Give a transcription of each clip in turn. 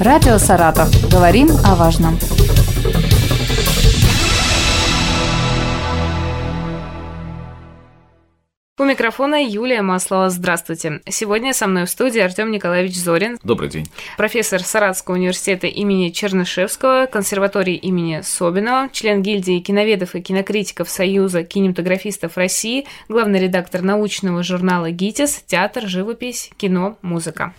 Радио «Саратов». Говорим о важном. У микрофона Юлия Маслова. Здравствуйте. Сегодня со мной в студии Артем Николаевич Зорин. Добрый день. Профессор Саратского университета имени Чернышевского, консерватории имени Собинова, член гильдии киноведов и кинокритиков Союза кинематографистов России, главный редактор научного журнала «ГИТИС», театр, живопись, кино, музыка.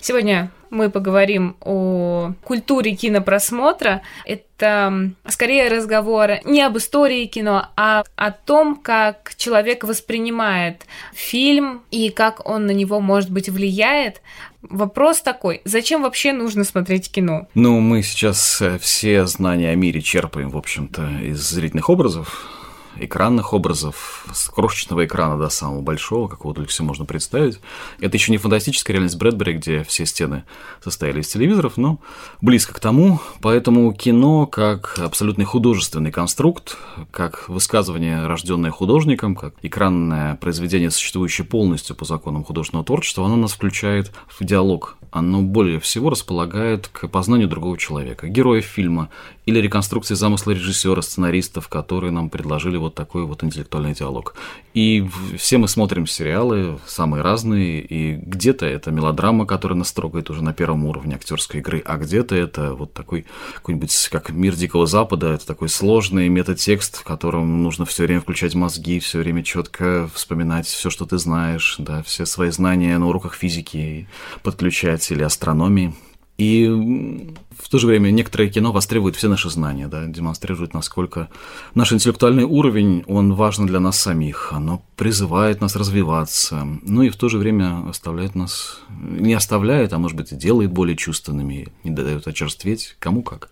Сегодня мы поговорим о культуре кинопросмотра. Это скорее разговор не об истории кино, а о том, как человек воспринимает фильм и как он на него, может быть, влияет. Вопрос такой, зачем вообще нужно смотреть кино? Ну, мы сейчас все знания о мире черпаем, в общем-то, из зрительных образов, экранных образов, с крошечного экрана до самого большого, какого только все можно представить. Это еще не фантастическая реальность Брэдбери, где все стены состояли из телевизоров, но близко к тому. Поэтому кино как абсолютный художественный конструкт, как высказывание, рожденное художником, как экранное произведение, существующее полностью по законам художественного творчества, оно нас включает в диалог. Оно более всего располагает к познанию другого человека, героев фильма или реконструкции замысла режиссера, сценаристов, которые нам предложили вот такой вот интеллектуальный диалог. И все мы смотрим сериалы, самые разные, и где-то это мелодрама, которая нас уже на первом уровне актерской игры, а где-то это вот такой какой-нибудь, как «Мир Дикого Запада», это такой сложный метатекст, в котором нужно все время включать мозги, все время четко вспоминать все, что ты знаешь, да, все свои знания на уроках физики подключать или астрономии. И в то же время некоторое кино востребует все наши знания, да, демонстрирует, насколько наш интеллектуальный уровень, он важен для нас самих, оно призывает нас развиваться, ну и в то же время оставляет нас, не оставляет, а может быть делает более чувственными, не дает очерстветь, кому как.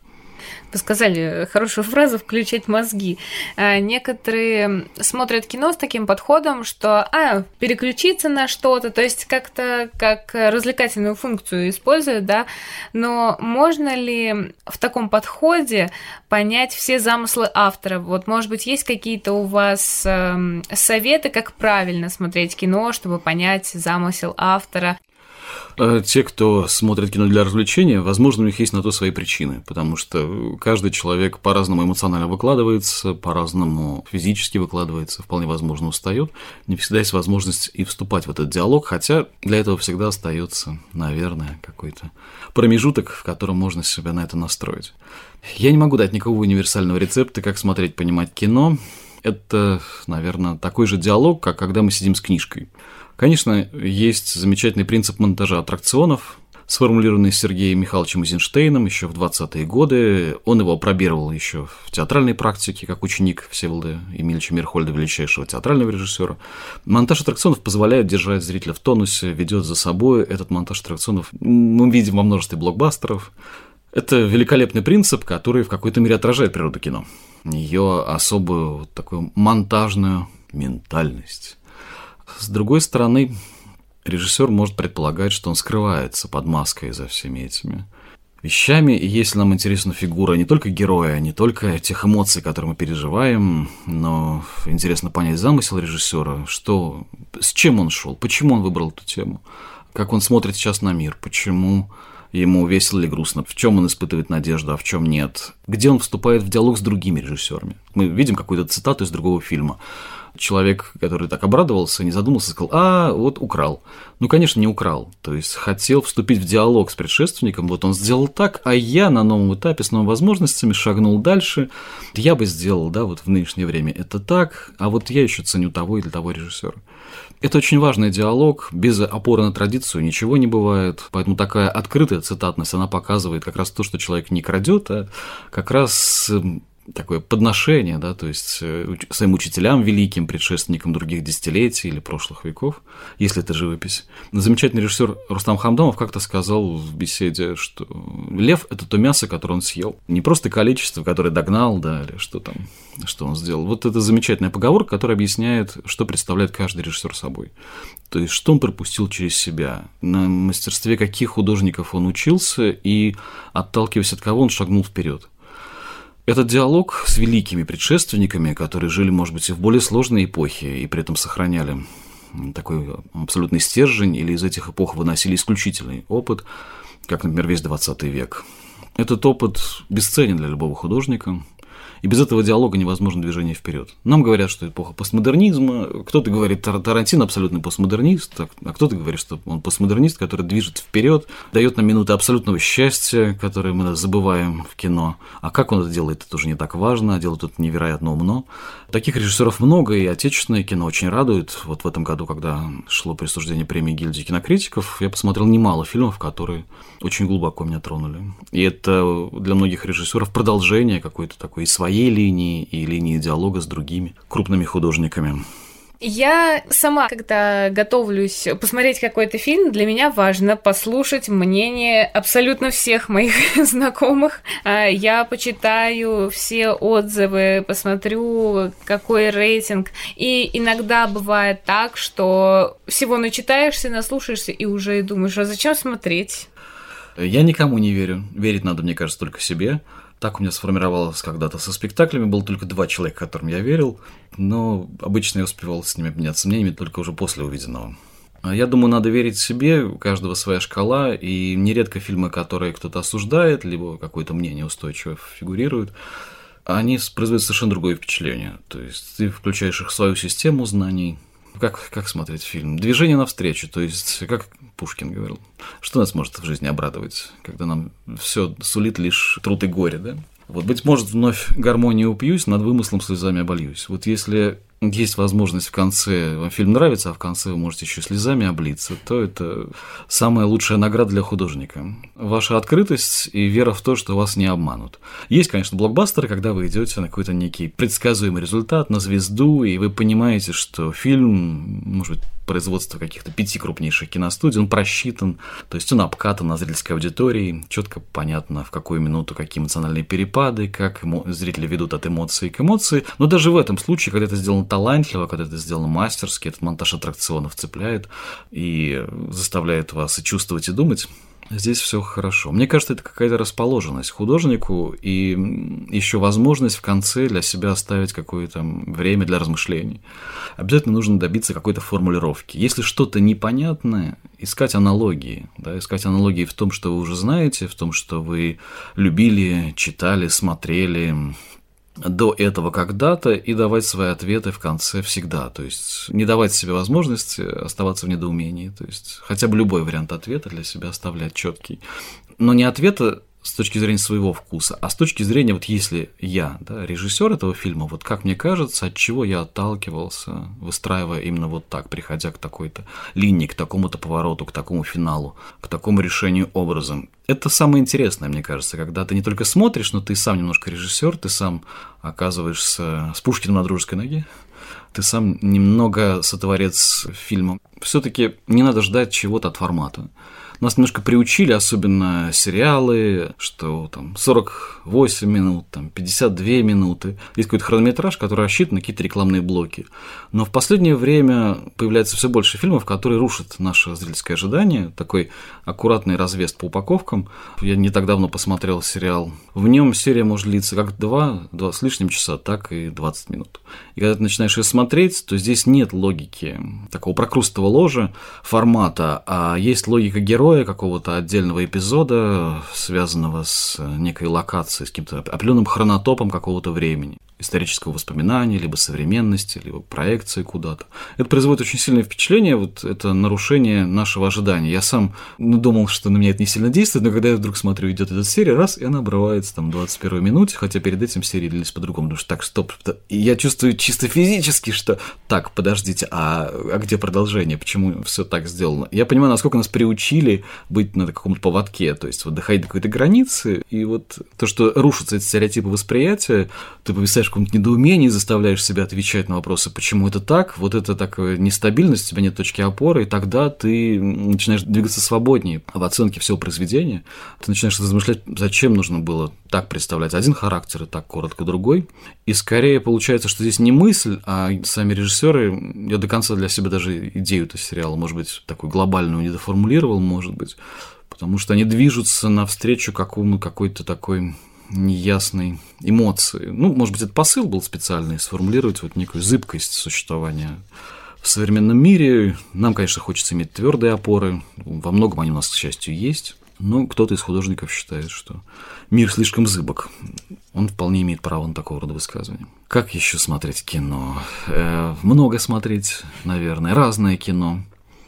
Вы сказали хорошую фразу «включать мозги». А, некоторые смотрят кино с таким подходом, что а, переключиться на что-то, то есть как-то как развлекательную функцию используют, да, но можно ли в таком подходе понять все замыслы автора? Вот, может быть, есть какие-то у вас э, советы, как правильно смотреть кино, чтобы понять замысел автора? Э, те, кто смотрит кино для развлечения, возможно, у них есть на то свои причины, потому что каждый человек по-разному эмоционально выкладывается, по-разному физически выкладывается, вполне возможно, устает. Не всегда есть возможность и вступать в этот диалог, хотя для этого всегда остается, наверное, какой-то промежуток, в котором можно себя на это настроить. Я не могу дать никакого универсального рецепта, как смотреть, понимать кино. Это, наверное, такой же диалог, как когда мы сидим с книжкой. Конечно, есть замечательный принцип монтажа аттракционов, сформулированный Сергеем Михайловичем Эйзенштейном еще в 20-е годы. Он его пробировал еще в театральной практике, как ученик Всеволода Емельевича Мирхольда, величайшего театрального режиссера. Монтаж аттракционов позволяет держать зрителя в тонусе, ведет за собой. Этот монтаж аттракционов мы видим во множестве блокбастеров. Это великолепный принцип, который в какой-то мере отражает природу кино. Ее особую такую монтажную ментальность. С другой стороны, режиссер может предполагать, что он скрывается под маской за всеми этими вещами, и если нам интересна фигура не только героя, не только тех эмоций, которые мы переживаем, но интересно понять замысел режиссера, что, с чем он шел, почему он выбрал эту тему, как он смотрит сейчас на мир, почему ему весело или грустно, в чем он испытывает надежду, а в чем нет, где он вступает в диалог с другими режиссерами. Мы видим какую-то цитату из другого фильма человек, который так обрадовался, не задумался, сказал, а, вот украл. Ну, конечно, не украл. То есть хотел вступить в диалог с предшественником, вот он сделал так, а я на новом этапе с новыми возможностями шагнул дальше. Я бы сделал, да, вот в нынешнее время это так, а вот я еще ценю того или того режиссера. Это очень важный диалог, без опоры на традицию ничего не бывает, поэтому такая открытая цитатность, она показывает как раз то, что человек не крадет, а как раз такое подношение, да, то есть э, своим учителям великим, предшественникам других десятилетий или прошлых веков, если это живопись. Замечательный режиссер Рустам Хамдамов как-то сказал в беседе, что лев – это то мясо, которое он съел. Не просто количество, которое догнал, да, или что там, что он сделал. Вот это замечательная поговорка, которая объясняет, что представляет каждый режиссер собой. То есть, что он пропустил через себя, на мастерстве каких художников он учился, и отталкиваясь от кого он шагнул вперед. Этот диалог с великими предшественниками, которые жили, может быть, и в более сложной эпохе, и при этом сохраняли такой абсолютный стержень, или из этих эпох выносили исключительный опыт, как, например, весь 20 век. Этот опыт бесценен для любого художника, и без этого диалога невозможно движение вперед. Нам говорят, что эпоха постмодернизма, кто-то говорит, Тарантино абсолютный постмодернист, а кто-то говорит, что он постмодернист, который движет вперед, дает нам минуты абсолютного счастья, которые мы забываем в кино. А как он это делает, это уже не так важно, делает это невероятно умно. Таких режиссеров много, и отечественное кино очень радует. Вот в этом году, когда шло присуждение премии гильдии кинокритиков, я посмотрел немало фильмов, которые очень глубоко меня тронули. И это для многих режиссеров продолжение какой-то такой своей своей линии и линии диалога с другими крупными художниками. Я сама, когда готовлюсь посмотреть какой-то фильм, для меня важно послушать мнение абсолютно всех моих знакомых. А, я почитаю все отзывы, посмотрю, какой рейтинг. И иногда бывает так, что всего начитаешься, наслушаешься и уже думаешь, а зачем смотреть? Я никому не верю. Верить надо, мне кажется, только себе. Так у меня сформировалось когда-то со спектаклями, было только два человека, которым я верил, но обычно я успевал с ними обменяться мнениями только уже после увиденного. А я думаю, надо верить себе, у каждого своя шкала, и нередко фильмы, которые кто-то осуждает, либо какое-то мнение устойчиво фигурирует, они производят совершенно другое впечатление. То есть ты включаешь их в свою систему знаний, как, как смотреть фильм? Движение навстречу, то есть, как Пушкин говорил, что нас может в жизни обрадовать, когда нам все сулит лишь труд и горе, да? Вот, быть может, вновь гармонию упьюсь, над вымыслом слезами обольюсь. Вот если есть возможность в конце, вам фильм нравится, а в конце вы можете еще слезами облиться, то это самая лучшая награда для художника. Ваша открытость и вера в то, что вас не обманут. Есть, конечно, блокбастеры, когда вы идете на какой-то некий предсказуемый результат, на звезду, и вы понимаете, что фильм, может быть, производства каких-то пяти крупнейших киностудий, он просчитан, то есть он обкатан на зрительской аудитории, четко понятно, в какую минуту какие эмоциональные перепады, как зрители ведут от эмоции к эмоции. Но даже в этом случае, когда это сделано талантливо, когда это сделано мастерски, этот монтаж аттракционов цепляет и заставляет вас и чувствовать, и думать, Здесь все хорошо. Мне кажется, это какая-то расположенность художнику и еще возможность в конце для себя оставить какое-то время для размышлений. Обязательно нужно добиться какой-то формулировки. Если что-то непонятное, искать аналогии. Да, искать аналогии в том, что вы уже знаете, в том, что вы любили, читали, смотрели, до этого когда-то и давать свои ответы в конце всегда. То есть не давать себе возможности оставаться в недоумении. То есть хотя бы любой вариант ответа для себя оставлять четкий. Но не ответа с точки зрения своего вкуса, а с точки зрения, вот если я, да, режиссер этого фильма, вот как мне кажется, от чего я отталкивался, выстраивая именно вот так, приходя к такой-то линии, к такому-то повороту, к такому финалу, к такому решению образом. Это самое интересное, мне кажется, когда ты не только смотришь, но ты сам немножко режиссер, ты сам оказываешься с Пушкиным на дружеской ноге, ты сам немного сотворец фильма. Все-таки не надо ждать чего-то от формата. Нас немножко приучили, особенно сериалы, что там 48 минут, там 52 минуты. Есть какой-то хронометраж, который рассчитан на какие-то рекламные блоки. Но в последнее время появляется все больше фильмов, которые рушат наше зрительское ожидание. Такой аккуратный развес по упаковкам. Я не так давно посмотрел сериал. В нем серия может длиться как 2, 2 с лишним часа, так и 20 минут. И когда ты начинаешь ее смотреть, то здесь нет логики такого прокрустого ложа формата, а есть логика героя, героя какого-то отдельного эпизода, связанного с некой локацией, с каким-то определенным хронотопом какого-то времени исторического воспоминания, либо современности, либо проекции куда-то. Это производит очень сильное впечатление, вот это нарушение нашего ожидания. Я сам ну, думал, что на меня это не сильно действует, но когда я вдруг смотрю, идет эта серия, раз, и она обрывается там 21 минуте, хотя перед этим серии длились по-другому. Потому что так, стоп. И я чувствую чисто физически, что так, подождите, а, а где продолжение? Почему все так сделано? Я понимаю, насколько нас приучили быть на каком-то поводке, то есть вот доходить до какой-то границы, и вот то, что рушатся эти стереотипы восприятия, ты повисаешь в каком-то недоумении, заставляешь себя отвечать на вопросы, почему это так, вот это такая нестабильность, у тебя нет точки опоры, и тогда ты начинаешь двигаться свободнее в оценке всего произведения. Ты начинаешь размышлять, зачем нужно было так представлять один характер и так коротко другой. И скорее получается, что здесь не мысль, а сами режиссеры, я до конца для себя даже идею этого сериала, может быть, такую глобальную не доформулировал, может быть, потому что они движутся навстречу какому какой-то такой неясной эмоции. Ну, может быть, этот посыл был специальный, сформулировать вот некую зыбкость существования в современном мире. Нам, конечно, хочется иметь твердые опоры. Во многом они у нас, к счастью, есть. Ну, кто-то из художников считает, что мир слишком зыбок. Он вполне имеет право на такого рода высказывания. Как еще смотреть кино? Э, много смотреть, наверное, разное кино,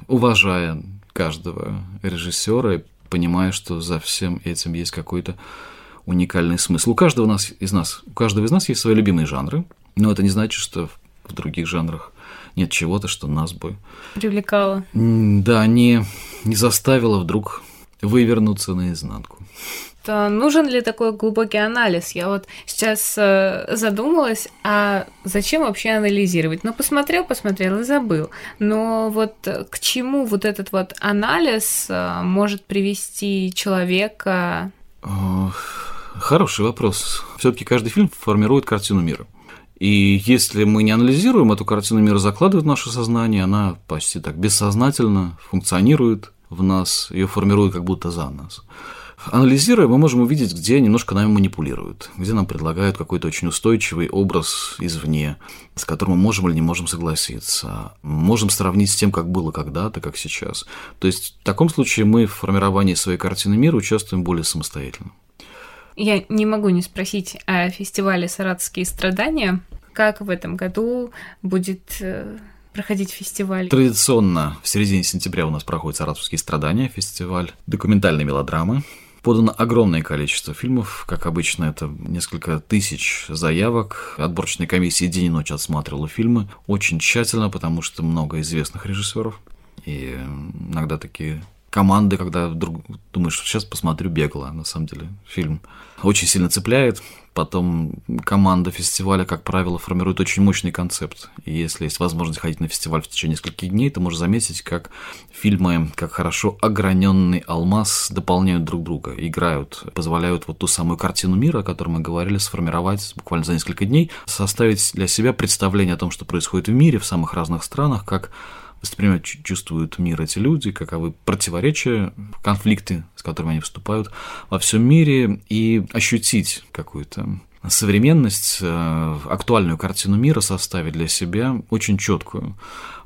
уважая каждого режиссера, понимая, что за всем этим есть какой-то уникальный смысл. У каждого нас, из нас, у каждого из нас есть свои любимые жанры, но это не значит, что в других жанрах нет чего-то, что нас бы... Привлекало. Да, не, не заставило вдруг вывернуться наизнанку. То нужен ли такой глубокий анализ? Я вот сейчас э, задумалась, а зачем вообще анализировать? Ну, посмотрел, посмотрел и забыл. Но вот к чему вот этот вот анализ э, может привести человека? Хороший вопрос. Все-таки каждый фильм формирует картину мира. И если мы не анализируем эту картину мира, закладывает наше сознание, она почти так бессознательно функционирует, в нас, ее формируют как будто за нас. Анализируя, мы можем увидеть, где немножко нами манипулируют, где нам предлагают какой-то очень устойчивый образ извне, с которым мы можем или не можем согласиться. Можем сравнить с тем, как было когда-то, как сейчас. То есть в таком случае мы в формировании своей картины мира участвуем более самостоятельно. Я не могу не спросить о фестивале «Саратовские страдания». Как в этом году будет э, проходить фестиваль? Традиционно в середине сентября у нас проходит «Саратовские страдания», фестиваль документальной мелодрамы. Подано огромное количество фильмов, как обычно, это несколько тысяч заявок. Отборочная комиссия день и ночь отсматривала фильмы очень тщательно, потому что много известных режиссеров. И иногда такие команды, когда вдруг думаешь, сейчас посмотрю бегло, на самом деле фильм очень сильно цепляет, Потом команда фестиваля, как правило, формирует очень мощный концепт. И если есть возможность ходить на фестиваль в течение нескольких дней, то можно заметить, как фильмы, как хорошо ограненный алмаз дополняют друг друга, играют, позволяют вот ту самую картину мира, о которой мы говорили, сформировать буквально за несколько дней, составить для себя представление о том, что происходит в мире, в самых разных странах, как воспринимают, чувствуют мир эти люди, каковы противоречия, конфликты, с которыми они вступают во всем мире, и ощутить какую-то современность, э, актуальную картину мира составить для себя очень четкую.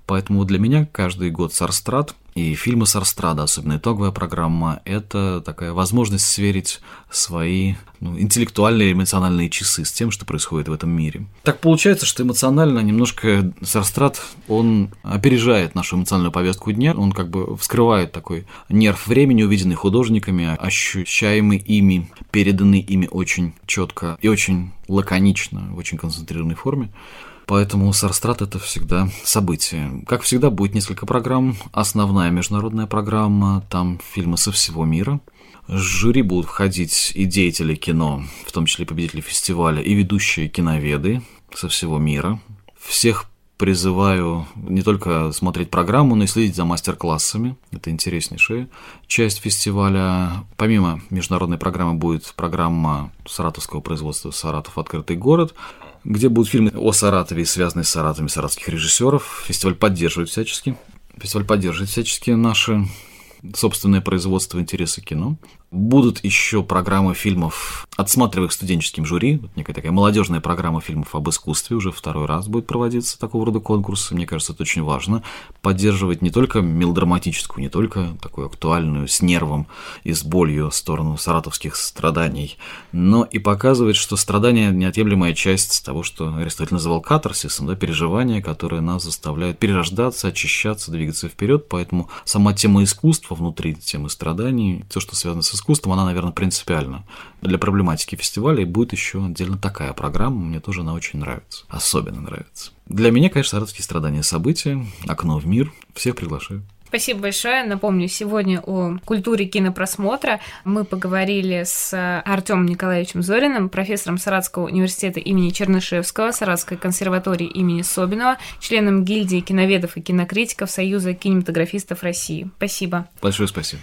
Поэтому для меня каждый год Сарстрат и фильмы Сарстрада, особенно итоговая программа, это такая возможность сверить свои ну, интеллектуальные, эмоциональные часы с тем, что происходит в этом мире. Так получается, что эмоционально немножко Сарстрат, он опережает нашу эмоциональную повестку дня, он как бы вскрывает такой нерв времени, увиденный художниками, ощущаемый ими, переданный ими очень четко и очень лаконично, в очень концентрированной форме. Поэтому Сарстрат это всегда событие. Как всегда, будет несколько программ. Основная международная программа, там фильмы со всего мира. Жюри будут входить и деятели кино, в том числе победители фестиваля, и ведущие киноведы со всего мира. Всех призываю не только смотреть программу, но и следить за мастер-классами. Это интереснейшая часть фестиваля. Помимо международной программы будет программа саратовского производства «Саратов. Открытый город», где будут фильмы о Саратове, связанные с Саратовым саратовских режиссеров. Фестиваль поддерживает всячески. Фестиваль поддерживает всячески наши собственное производство интереса кино. Будут еще программы фильмов, отсматриваемых студенческим жюри, вот некая такая молодежная программа фильмов об искусстве, уже второй раз будет проводиться такого рода конкурсы. Мне кажется, это очень важно. Поддерживать не только мелодраматическую, не только такую актуальную, с нервом и с болью сторону саратовских страданий, но и показывать, что страдания – неотъемлемая часть того, что Аристотель называл катарсисом, да, переживания, которые нас заставляют перерождаться, очищаться, двигаться вперед. Поэтому сама тема искусства внутри темы страданий, все, что связано с искусством, она, наверное, принципиальна. Для проблематики фестиваля и будет еще отдельно такая программа, мне тоже она очень нравится, особенно нравится. Для меня, конечно, «Саратовские страдания» события, окно в мир, всех приглашаю. Спасибо большое. Напомню, сегодня о культуре кинопросмотра мы поговорили с Артемом Николаевичем Зориным, профессором Саратского университета имени Чернышевского, Саратской консерватории имени Собинова, членом гильдии киноведов и кинокритиков Союза кинематографистов России. Спасибо. Большое спасибо.